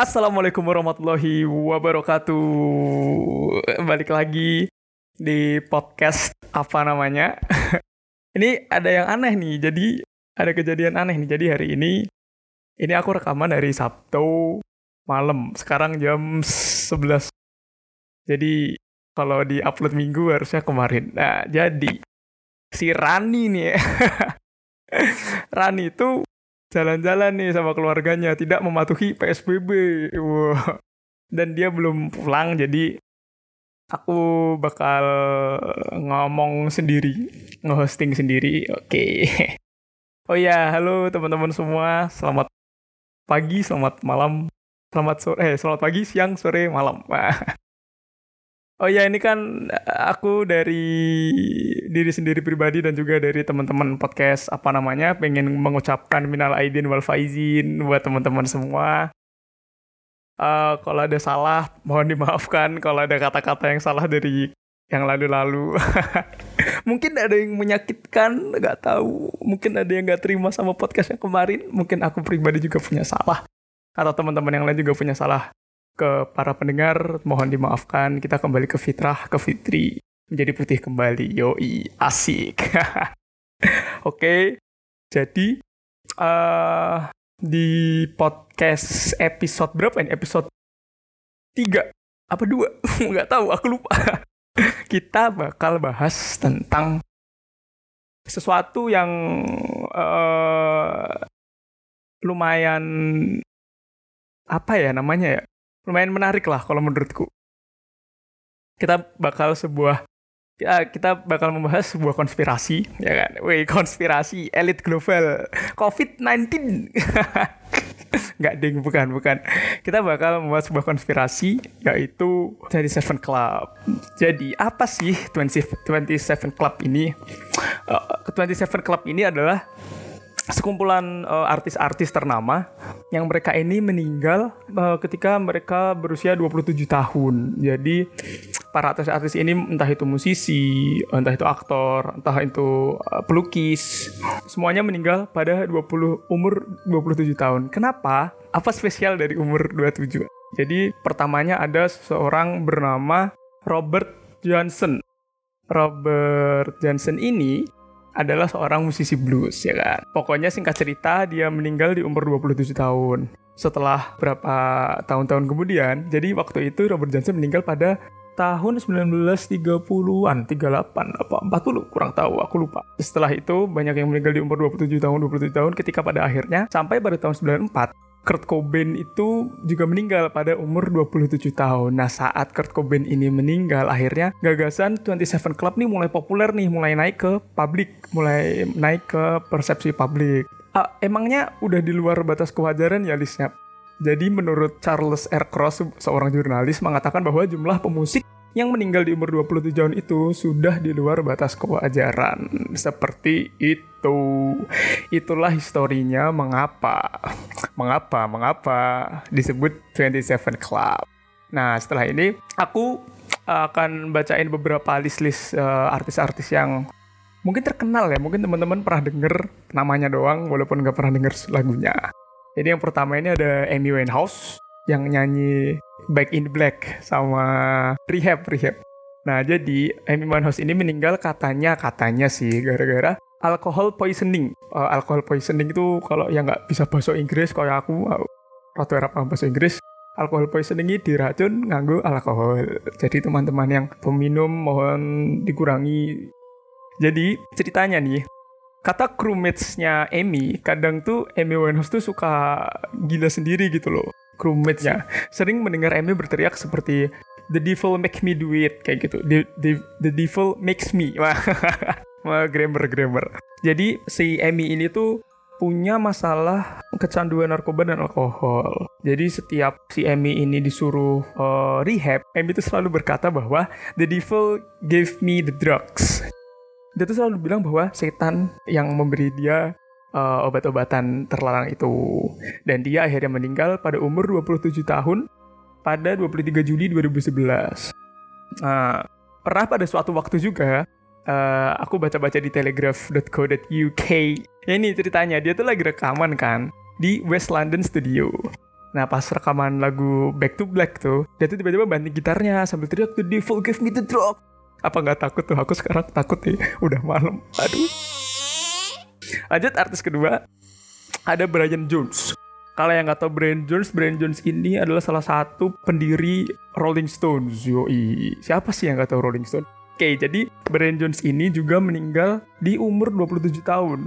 Assalamualaikum warahmatullahi wabarakatuh. Balik lagi di podcast apa namanya? ini ada yang aneh nih. Jadi ada kejadian aneh nih. Jadi hari ini ini aku rekaman dari Sabtu malam. Sekarang jam 11. Jadi kalau di upload minggu harusnya kemarin. Nah, jadi si Rani nih ya. Rani itu jalan-jalan nih sama keluarganya, tidak mematuhi PSBB. Wow. Dan dia belum pulang, jadi aku bakal ngomong sendiri, nge-hosting sendiri. Oke. Okay. Oh ya, halo teman-teman semua. Selamat pagi, selamat malam, selamat sore, eh, selamat pagi, siang, sore, malam. Oh ya ini kan eh, aku dari diri sendiri pribadi dan juga dari teman-teman podcast apa namanya pengen mengucapkan minal aidin wal faizin buat teman-teman semua. Uh, kalau ada salah mohon dimaafkan kalau ada kata-kata yang salah dari yang lalu-lalu. mungkin ada yang menyakitkan, nggak tahu. Mungkin ada yang nggak terima sama podcast yang kemarin. Mungkin aku pribadi juga punya salah. Atau teman-teman yang lain juga punya salah ke para pendengar mohon dimaafkan. Kita kembali ke fitrah ke fitri. Menjadi putih kembali. Yoi asik. Oke okay. jadi uh, di podcast episode berapa ini? Episode 3 apa dua? Nggak tahu aku lupa. Kita bakal bahas tentang sesuatu yang uh, lumayan apa ya namanya ya lumayan menarik lah kalau menurutku. Kita bakal sebuah ya, kita bakal membahas sebuah konspirasi, ya kan? Wih, konspirasi elit global COVID-19. Nggak ding, bukan, bukan. Kita bakal membahas sebuah konspirasi, yaitu 27 Club. Jadi, apa sih 20, 27 Club ini? Uh, 27 Club ini adalah sekumpulan uh, artis-artis ternama yang mereka ini meninggal uh, ketika mereka berusia 27 tahun. Jadi para artis-artis ini entah itu musisi, entah itu aktor, entah itu uh, pelukis, semuanya meninggal pada 20 umur 27 tahun. Kenapa? Apa spesial dari umur 27? Jadi pertamanya ada seorang bernama Robert Johnson. Robert Johnson ini adalah seorang musisi blues ya kan. Pokoknya singkat cerita dia meninggal di umur 27 tahun. Setelah berapa tahun-tahun kemudian, jadi waktu itu Robert Johnson meninggal pada tahun 1930-an, 38 apa 40 kurang tahu, aku lupa. Setelah itu banyak yang meninggal di umur 27 tahun, 27 tahun ketika pada akhirnya sampai pada tahun 94 Kurt Cobain itu juga meninggal pada umur 27 tahun. Nah, saat Kurt Cobain ini meninggal, akhirnya gagasan 27 Club nih mulai populer nih, mulai naik ke publik, mulai naik ke persepsi publik. Ah, emangnya udah di luar batas kewajaran ya, Lisnya? Jadi menurut Charles R. Cross, seorang jurnalis, mengatakan bahwa jumlah pemusik yang meninggal di umur 27 tahun itu sudah di luar batas kewajaran. Seperti itu. Itulah historinya mengapa. Mengapa, mengapa disebut 27 Club. Nah, setelah ini aku akan bacain beberapa list-list uh, artis-artis yang mungkin terkenal ya. Mungkin teman-teman pernah denger namanya doang walaupun nggak pernah denger lagunya. Jadi yang pertama ini ada Amy Winehouse yang nyanyi Back in Black sama Rehab Rehab. Nah jadi Amy Winehouse ini meninggal katanya katanya sih gara-gara alcohol poisoning. Uh, alcohol poisoning itu kalau yang nggak bisa bahasa Inggris kayak aku ratu Arab bahasa Inggris alkohol poisoning ini diracun nganggo alkohol. Jadi teman-teman yang peminum mohon dikurangi. Jadi ceritanya nih, kata crewmates-nya Amy, kadang tuh Amy Winehouse tuh suka gila sendiri gitu loh crewmate-nya sering mendengar Amy berteriak seperti The devil make me do it kayak gitu. The, the, the devil makes me. Wah, grammar grammar. Jadi si Amy ini tuh punya masalah kecanduan narkoba dan alkohol. Jadi setiap si Amy ini disuruh uh, rehab, Amy itu selalu berkata bahwa the devil gave me the drugs. Dia tuh selalu bilang bahwa setan yang memberi dia uh, obat-obatan terlarang itu. Dan dia akhirnya meninggal pada umur 27 tahun pada 23 Juli 2011. Nah, pernah pada suatu waktu juga uh, aku baca-baca di telegraph.co.uk. Ya ini ceritanya, dia tuh lagi rekaman kan di West London Studio. Nah pas rekaman lagu Back to Black tuh, dia tuh tiba-tiba banting gitarnya sambil teriak The devil give me the drug. Apa nggak takut tuh? Aku sekarang takut nih. Udah malam. Aduh. Lanjut artis kedua. Ada Brian Jones. Kalau yang nggak tahu Brian Jones, Brian Jones ini adalah salah satu pendiri Rolling Stones. Yoi. Siapa sih yang nggak tahu Rolling Stones? Oke, jadi Brian Jones ini juga meninggal di umur 27 tahun.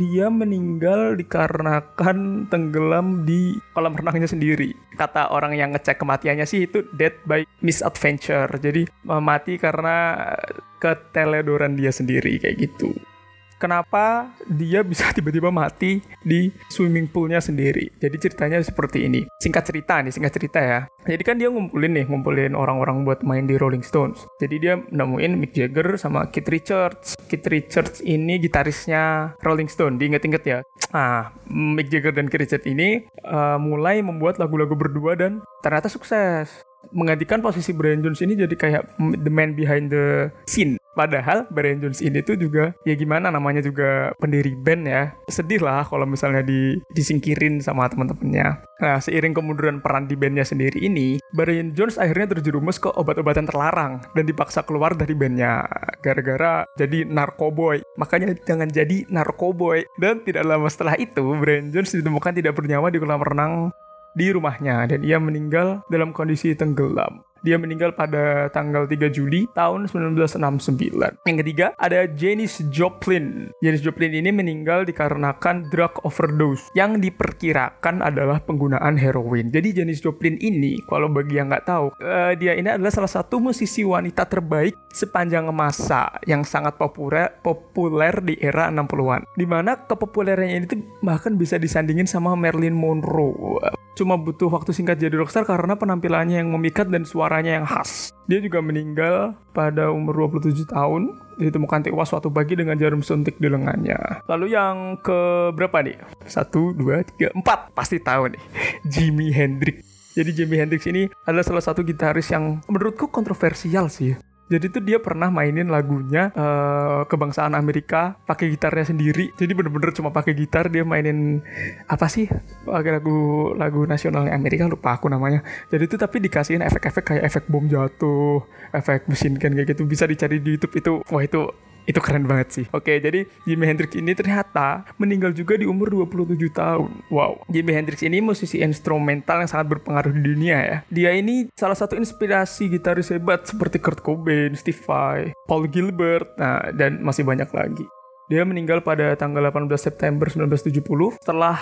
Dia meninggal dikarenakan tenggelam di kolam renangnya sendiri. Kata orang yang ngecek kematiannya sih itu death by misadventure. Jadi mati karena keteledoran dia sendiri kayak gitu kenapa dia bisa tiba-tiba mati di swimming poolnya sendiri. Jadi ceritanya seperti ini. Singkat cerita nih, singkat cerita ya. Jadi kan dia ngumpulin nih, ngumpulin orang-orang buat main di Rolling Stones. Jadi dia nemuin Mick Jagger sama Keith Richards. Keith Richards ini gitarisnya Rolling Stone, diinget-inget ya. Nah, Mick Jagger dan Keith Richards ini uh, mulai membuat lagu-lagu berdua dan ternyata sukses menggantikan posisi Brian Jones ini jadi kayak the man behind the scene Padahal Brian Jones ini tuh juga ya gimana namanya juga pendiri band ya. Sedih lah kalau misalnya di, disingkirin sama teman-temannya. Nah, seiring kemunduran peran di bandnya sendiri ini, Brian Jones akhirnya terjerumus ke obat-obatan terlarang dan dipaksa keluar dari bandnya gara-gara jadi narkoboy. Makanya jangan jadi narkoboy. Dan tidak lama setelah itu, Brian Jones ditemukan tidak bernyawa di kolam renang di rumahnya dan ia meninggal dalam kondisi tenggelam. Dia meninggal pada tanggal 3 Juli tahun 1969. Yang ketiga, ada Janis Joplin. Janis Joplin ini meninggal dikarenakan drug overdose yang diperkirakan adalah penggunaan heroin. Jadi Janis Joplin ini, kalau bagi yang nggak tahu, uh, dia ini adalah salah satu musisi wanita terbaik sepanjang masa yang sangat populer populer di era 60-an. Di mana kepopulerannya ini tuh bahkan bisa disandingin sama Marilyn Monroe cuma butuh waktu singkat jadi rockstar karena penampilannya yang memikat dan suaranya yang khas. Dia juga meninggal pada umur 27 tahun, ditemukan tewas suatu pagi dengan jarum suntik di lengannya. Lalu yang ke berapa nih? Satu, dua, tiga, empat. Pasti tahu nih. Jimi Hendrix. Jadi Jimi Hendrix ini adalah salah satu gitaris yang menurutku kontroversial sih. Jadi tuh dia pernah mainin lagunya uh, kebangsaan Amerika pakai gitarnya sendiri. Jadi bener-bener cuma pakai gitar dia mainin apa sih? Pakai lagu lagu nasionalnya Amerika lupa aku namanya. Jadi itu tapi dikasihin efek-efek kayak efek bom jatuh, efek mesin kan kayak gitu bisa dicari di YouTube itu. Wah itu itu keren banget sih. Oke, jadi Jimi Hendrix ini ternyata meninggal juga di umur 27 tahun. Wow. Jimi Hendrix ini musisi instrumental yang sangat berpengaruh di dunia ya. Dia ini salah satu inspirasi gitaris hebat seperti Kurt Cobain, Steve Vai, Paul Gilbert, nah dan masih banyak lagi. Dia meninggal pada tanggal 18 September 1970 setelah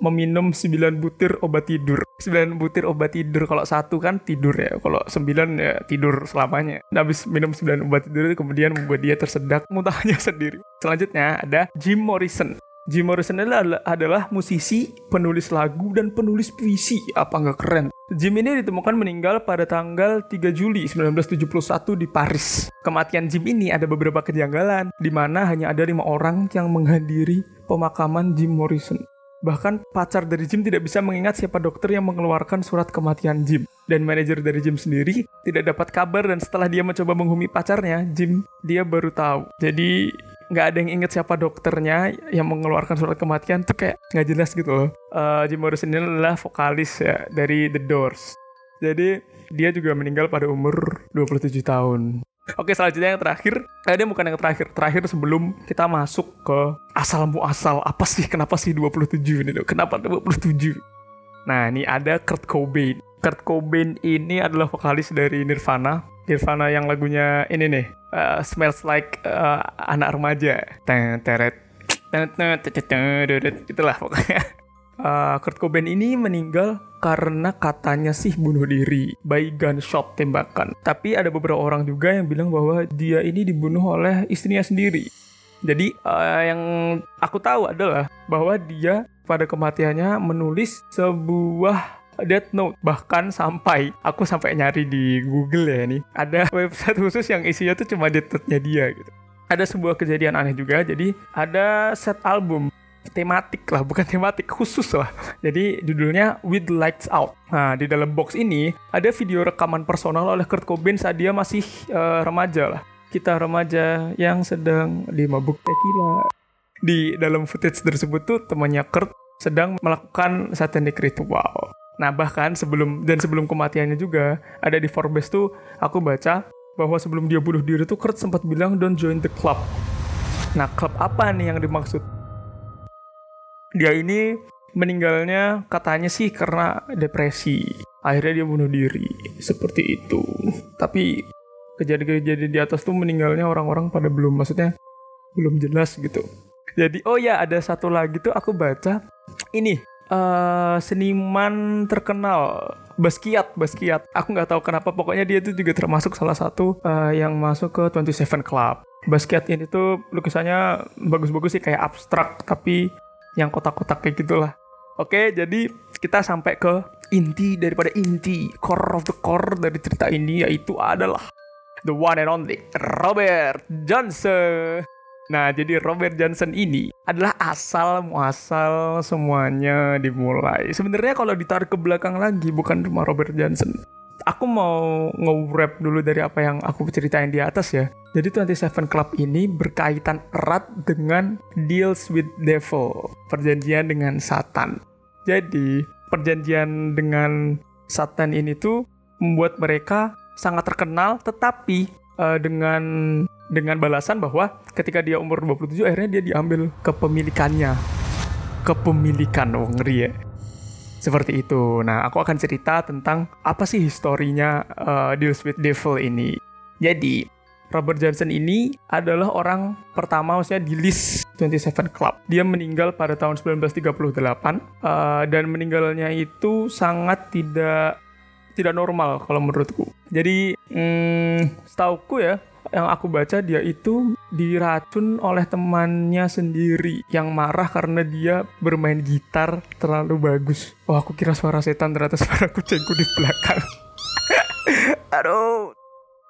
meminum 9 butir obat tidur. 9 butir obat tidur kalau satu kan tidur ya, kalau 9 ya tidur selamanya. Nah, habis minum 9 obat tidur itu kemudian membuat dia tersedak muntahnya sendiri. Selanjutnya ada Jim Morrison. Jim Morrison adalah, adalah musisi, penulis lagu, dan penulis puisi. Apa nggak keren? Jim ini ditemukan meninggal pada tanggal 3 Juli 1971 di Paris. Kematian Jim ini ada beberapa kejanggalan, di mana hanya ada lima orang yang menghadiri pemakaman Jim Morrison. Bahkan pacar dari Jim tidak bisa mengingat siapa dokter yang mengeluarkan surat kematian Jim. Dan manajer dari Jim sendiri tidak dapat kabar dan setelah dia mencoba menghubungi pacarnya, Jim, dia baru tahu. Jadi nggak ada yang inget siapa dokternya yang mengeluarkan surat kematian tuh kayak nggak jelas gitu loh. Uh, Jim Morrison ini adalah vokalis ya dari The Doors. Jadi dia juga meninggal pada umur 27 tahun. Oke selanjutnya yang terakhir, eh, dia bukan yang terakhir, terakhir sebelum kita masuk ke asal muasal apa sih kenapa sih 27 ini loh, kenapa 27? Nah ini ada Kurt Cobain. Kurt Cobain ini adalah vokalis dari Nirvana. Nirvana yang lagunya ini nih, uh, Smells Like uh, anak remaja. Teret, itulah pokoknya. Uh, Kurt Cobain ini meninggal karena katanya sih bunuh diri by gunshot tembakan. Tapi ada beberapa orang juga yang bilang bahwa dia ini dibunuh oleh istrinya sendiri. Jadi uh, yang aku tahu adalah bahwa dia pada kematiannya menulis sebuah Death Note bahkan sampai aku sampai nyari di Google ya ini ada website khusus yang isinya tuh cuma Death Note-nya dia gitu. Ada sebuah kejadian aneh juga jadi ada set album tematik lah, bukan tematik khusus lah. Jadi judulnya With Lights Out. Nah, di dalam box ini ada video rekaman personal oleh Kurt Cobain saat dia masih uh, remaja lah. Kita remaja yang sedang dimabuk tequila. Di dalam footage tersebut tuh temannya Kurt sedang melakukan satanic ritual. Nah bahkan sebelum dan sebelum kematiannya juga ada di Forbes tuh aku baca bahwa sebelum dia bunuh diri tuh Kurt sempat bilang don't join the club. Nah klub apa nih yang dimaksud? Dia ini meninggalnya katanya sih karena depresi. Akhirnya dia bunuh diri. Seperti itu. Tapi kejadian-kejadian di atas tuh meninggalnya orang-orang pada belum maksudnya belum jelas gitu. Jadi oh ya ada satu lagi tuh aku baca ini uh, seniman terkenal Basquiat, Basquiat. Aku nggak tahu kenapa, pokoknya dia itu juga termasuk salah satu uh, yang masuk ke 27 Club. Basquiat ini tuh lukisannya bagus-bagus sih kayak abstrak, tapi yang kotak-kotak kayak gitulah. Oke, jadi kita sampai ke inti daripada inti, core of the core dari cerita ini yaitu adalah the one and only Robert Johnson. Nah, jadi Robert Johnson ini adalah asal muasal semuanya dimulai. Sebenarnya kalau ditarik ke belakang lagi bukan cuma Robert Johnson. Aku mau nge-wrap dulu dari apa yang aku ceritain di atas ya. Jadi 27 Club ini berkaitan erat dengan deals with devil, perjanjian dengan Satan. Jadi, perjanjian dengan Satan ini tuh membuat mereka sangat terkenal tetapi uh, dengan dengan balasan bahwa ketika dia umur 27 akhirnya dia diambil kepemilikannya. Kepemilikan, oh ngeri ya. Seperti itu. Nah, aku akan cerita tentang apa sih historinya uh, Deals with Devil ini. Jadi, Robert Johnson ini adalah orang pertama maksudnya di list 27 Club. Dia meninggal pada tahun 1938 uh, dan meninggalnya itu sangat tidak tidak normal kalau menurutku. Jadi, hmm, setauku ya, yang aku baca dia itu diracun oleh temannya sendiri yang marah karena dia bermain gitar terlalu bagus. Wah, aku kira suara setan ternyata suara kucingku di belakang. Aduh.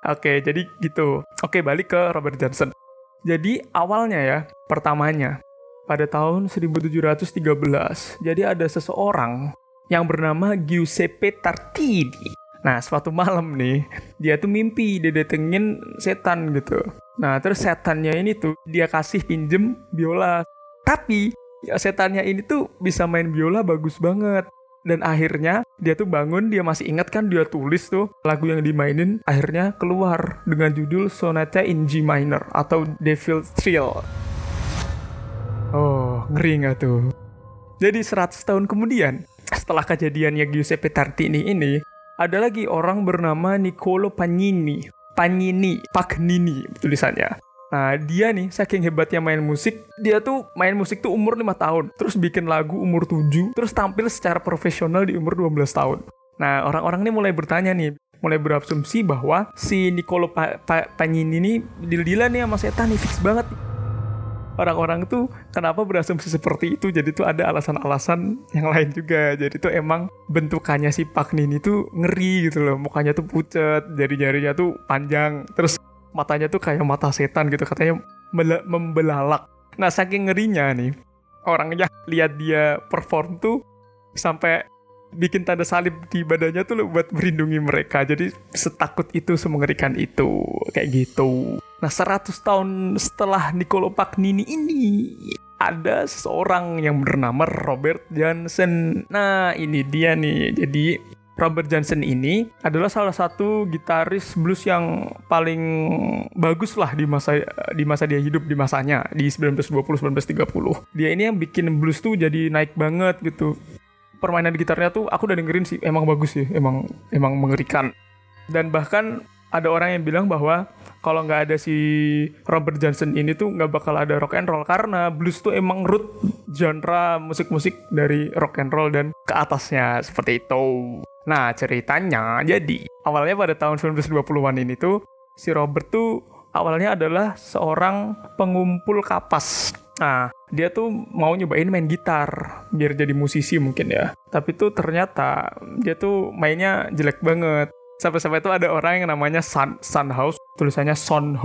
Oke, jadi gitu. Oke, balik ke Robert Johnson. Jadi awalnya ya, pertamanya pada tahun 1713. Jadi ada seseorang yang bernama Giuseppe Tartini Nah, suatu malam nih, dia tuh mimpi dia datengin setan gitu. Nah, terus setannya ini tuh dia kasih pinjem biola. Tapi ya setannya ini tuh bisa main biola bagus banget. Dan akhirnya dia tuh bangun, dia masih ingat kan dia tulis tuh lagu yang dimainin akhirnya keluar dengan judul Sonata in G minor atau Devil Thrill. Oh, ngeri nggak tuh? Jadi 100 tahun kemudian, setelah kejadiannya Giuseppe Tartini ini, ada lagi orang bernama Nicolo Pagnini. Pagnini, Pagnini tulisannya. Nah, dia nih saking hebatnya main musik, dia tuh main musik tuh umur 5 tahun, terus bikin lagu umur 7, terus tampil secara profesional di umur 12 tahun. Nah, orang-orang ini mulai bertanya nih, mulai berasumsi bahwa si Nicolo pa pa Pagnini ini deal-dealan nih sama setan nih, fix banget orang-orang tuh kenapa berasumsi seperti itu? Jadi tuh ada alasan-alasan yang lain juga. Jadi tuh emang bentukannya si Pak Nini tuh ngeri gitu loh. Mukanya tuh pucet jari-jarinya tuh panjang. Terus matanya tuh kayak mata setan gitu katanya membelalak. Nah saking ngerinya nih orangnya lihat dia perform tuh sampai bikin tanda salib di badannya tuh loh buat melindungi mereka. Jadi setakut itu, semengerikan itu. Kayak gitu. Nah 100 tahun setelah Niccolo Pagnini ini ada seseorang yang bernama Robert Johnson. Nah ini dia nih. Jadi Robert Johnson ini adalah salah satu gitaris blues yang paling bagus lah di masa di masa dia hidup di masanya di 1920 1930. Dia ini yang bikin blues tuh jadi naik banget gitu. Permainan gitarnya tuh aku udah dengerin sih emang bagus sih, emang emang mengerikan. Dan bahkan ada orang yang bilang bahwa kalau nggak ada si Robert Johnson ini tuh nggak bakal ada rock and roll karena blues tuh emang root genre musik-musik dari rock and roll dan ke atasnya seperti itu. Nah ceritanya jadi awalnya pada tahun 1920-an ini tuh si Robert tuh awalnya adalah seorang pengumpul kapas. Nah, dia tuh mau nyobain main gitar biar jadi musisi mungkin ya. Tapi tuh ternyata dia tuh mainnya jelek banget sampai-sampai itu ada orang yang namanya Sun, Sun House tulisannya Son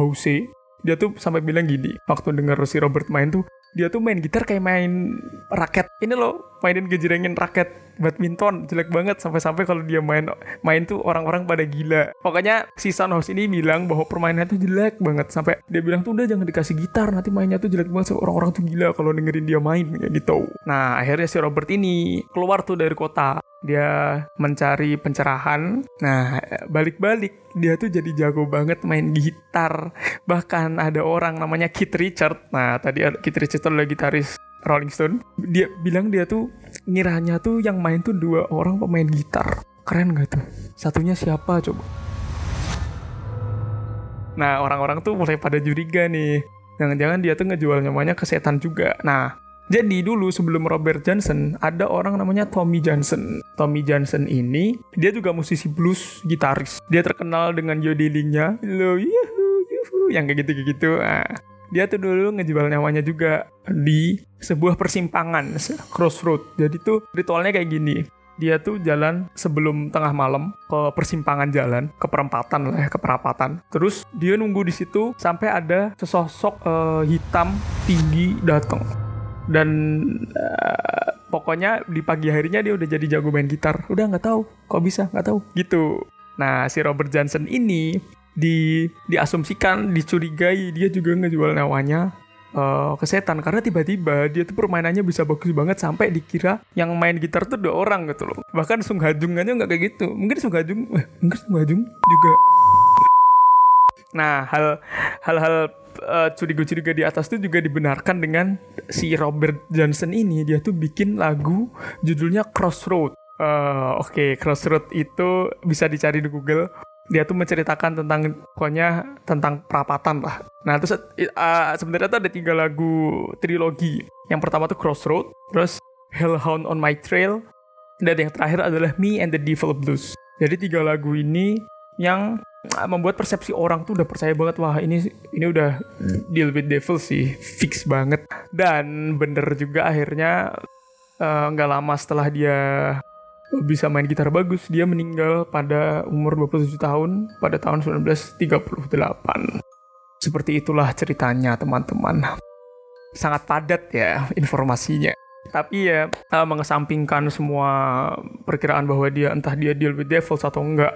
dia tuh sampai bilang gini waktu denger si Robert main tuh dia tuh main gitar kayak main raket. Ini loh mainin gejrengin raket. Badminton jelek banget. Sampai-sampai kalau dia main main tuh orang-orang pada gila. Pokoknya si Sun House ini bilang bahwa permainannya tuh jelek banget. Sampai dia bilang tuh udah jangan dikasih gitar nanti mainnya tuh jelek banget. Orang-orang tuh gila kalau dengerin dia main kayak gitu. Nah akhirnya si Robert ini keluar tuh dari kota dia mencari pencerahan. Nah, balik-balik dia tuh jadi jago banget main gitar. Bahkan ada orang namanya Keith Richard. Nah, tadi Keith Richard adalah gitaris Rolling Stone. Dia bilang dia tuh ngiranya tuh yang main tuh dua orang pemain gitar. Keren gak tuh? Satunya siapa coba? Nah, orang-orang tuh mulai pada curiga nih. Jangan-jangan dia tuh ngejual nyamanya ke setan juga. Nah, jadi dulu sebelum Robert Johnson ada orang namanya Tommy Johnson. Tommy Johnson ini dia juga musisi blues gitaris. Dia terkenal dengan yodelingnya, lo yang kayak gitu-gitu. Nah, dia tuh dulu ngejual nyawanya juga di sebuah persimpangan crossroad. Jadi tuh ritualnya kayak gini. Dia tuh jalan sebelum tengah malam ke persimpangan jalan, ke perempatan lah ya, ke perapatan. Terus dia nunggu di situ sampai ada sesosok uh, hitam tinggi datang dan uh, pokoknya di pagi harinya dia udah jadi jago main gitar. Udah nggak tahu. Kok bisa? Nggak tahu. Gitu. Nah si Robert Johnson ini di diasumsikan dicurigai. Dia juga ngejual nyawanya uh, ke setan. Karena tiba-tiba dia tuh permainannya bisa bagus banget sampai dikira yang main gitar tuh dua orang gitu loh. Bahkan Sung Hajung aja nggak kayak gitu. Mungkin Sung Hajung eh, mungkin Sung Hajung juga. Nah hal hal-hal uh, curiga-curiga di atas itu juga dibenarkan dengan si Robert Johnson ini dia tuh bikin lagu judulnya Crossroad. Uh, Oke, okay, Crossroad itu bisa dicari di Google. Dia tuh menceritakan tentang pokoknya tentang perapatan lah. Nah terus uh, sebenarnya tuh ada tiga lagu trilogi. Yang pertama tuh Crossroad, terus Hellhound on My Trail, dan yang terakhir adalah Me and the Devil Blues. Jadi tiga lagu ini yang Ah, membuat persepsi orang tuh udah percaya banget wah ini ini udah deal with devil sih fix banget. Dan bener juga akhirnya eh, nggak uh, lama setelah dia bisa main gitar bagus dia meninggal pada umur 27 tahun pada tahun 1938 seperti itulah ceritanya teman-teman. Sangat padat ya informasinya. Tapi ya uh, mengesampingkan semua perkiraan bahwa dia entah dia deal with devils atau enggak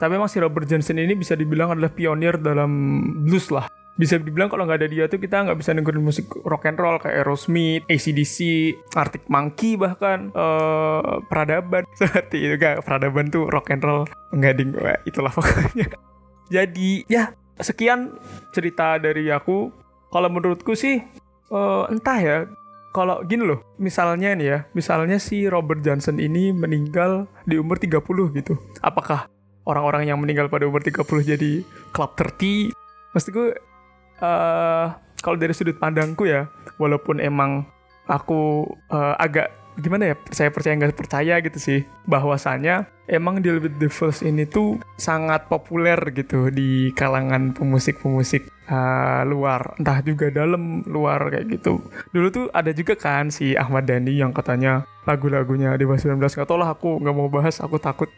tapi emang si Robert Johnson ini bisa dibilang adalah pionir dalam blues lah. Bisa dibilang kalau nggak ada dia tuh kita nggak bisa dengerin musik rock and roll kayak Aerosmith, ACDC, Arctic Monkey bahkan uh, peradaban seperti itu kan peradaban tuh rock and roll nggak ding itulah pokoknya. Jadi ya sekian cerita dari aku. Kalau menurutku sih uh, entah ya kalau gini loh, misalnya nih ya, misalnya si Robert Johnson ini meninggal di umur 30 gitu. Apakah orang-orang yang meninggal pada umur 30 jadi club 30 maksudku uh, kalau dari sudut pandangku ya walaupun emang aku uh, agak gimana ya saya percaya nggak percaya gitu sih. Bahwasanya emang Deal with Devils ini tuh sangat populer gitu di kalangan pemusik-pemusik uh, luar. Entah juga dalam luar kayak gitu. Dulu tuh ada juga kan si Ahmad Dhani yang katanya lagu-lagunya di 19 nggak tau lah aku nggak mau bahas aku takut.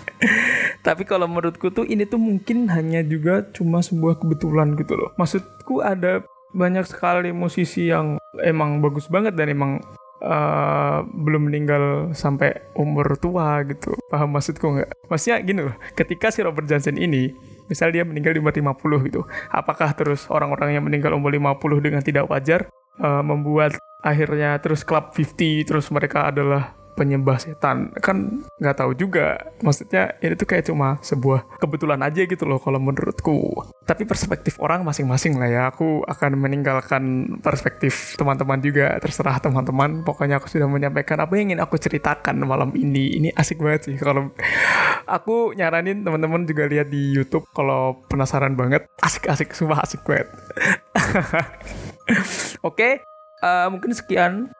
Tapi kalau menurutku tuh ini tuh mungkin hanya juga cuma sebuah kebetulan gitu loh. Maksudku ada banyak sekali musisi yang emang bagus banget dan emang uh, belum meninggal sampai umur tua gitu. Paham maksudku nggak? Maksudnya gini loh, ketika si Robert Johnson ini, misal dia meninggal di umur 50 gitu, apakah terus orang-orang yang meninggal umur 50 dengan tidak wajar uh, membuat akhirnya terus club 50 terus mereka adalah penyembah setan. Kan nggak tahu juga. Maksudnya ini tuh kayak cuma sebuah kebetulan aja gitu loh kalau menurutku. Tapi perspektif orang masing-masing lah ya. Aku akan meninggalkan perspektif teman-teman juga. Terserah teman-teman. Pokoknya aku sudah menyampaikan apa yang ingin aku ceritakan malam ini. Ini asik banget sih kalau aku nyaranin teman-teman juga lihat di YouTube kalau penasaran banget. Asik-asik semua asik banget. Oke okay, uh, eh, mungkin sekian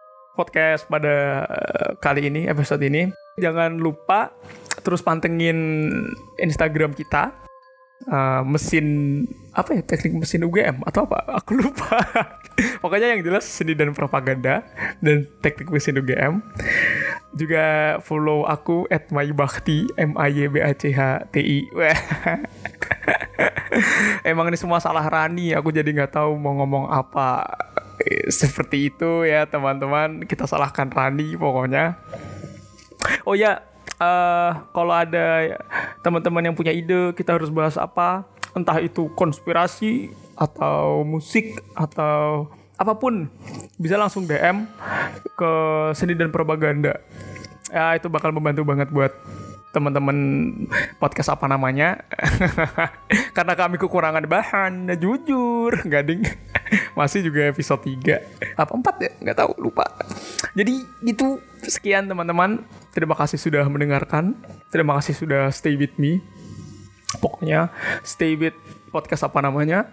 podcast pada uh, kali ini episode ini. Jangan lupa terus pantengin Instagram kita. Uh, mesin apa ya teknik mesin UGM atau apa? Aku lupa. Pokoknya yang jelas seni dan propaganda dan teknik mesin UGM juga follow aku at mybakti m a y b a c h t i. Emang ini semua salah Rani aku jadi nggak tahu mau ngomong apa. Seperti itu ya teman-teman. Kita salahkan Rani pokoknya. Oh ya uh, kalau ada teman-teman yang punya ide kita harus bahas apa. Entah itu konspirasi atau musik atau apa pun bisa langsung DM ke seni dan propaganda. Ya itu bakal membantu banget buat teman-teman podcast apa namanya. Karena kami kekurangan bahan jujur gading. Masih juga episode 3 apa 4 ya? Nggak tahu lupa jadi itu sekian teman-teman. Terima kasih sudah mendengarkan. Terima kasih sudah stay with me. Pokoknya stay with podcast apa namanya.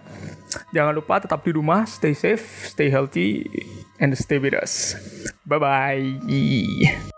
Jangan lupa tetap di rumah stay safe stay healthy and stay with us. Bye bye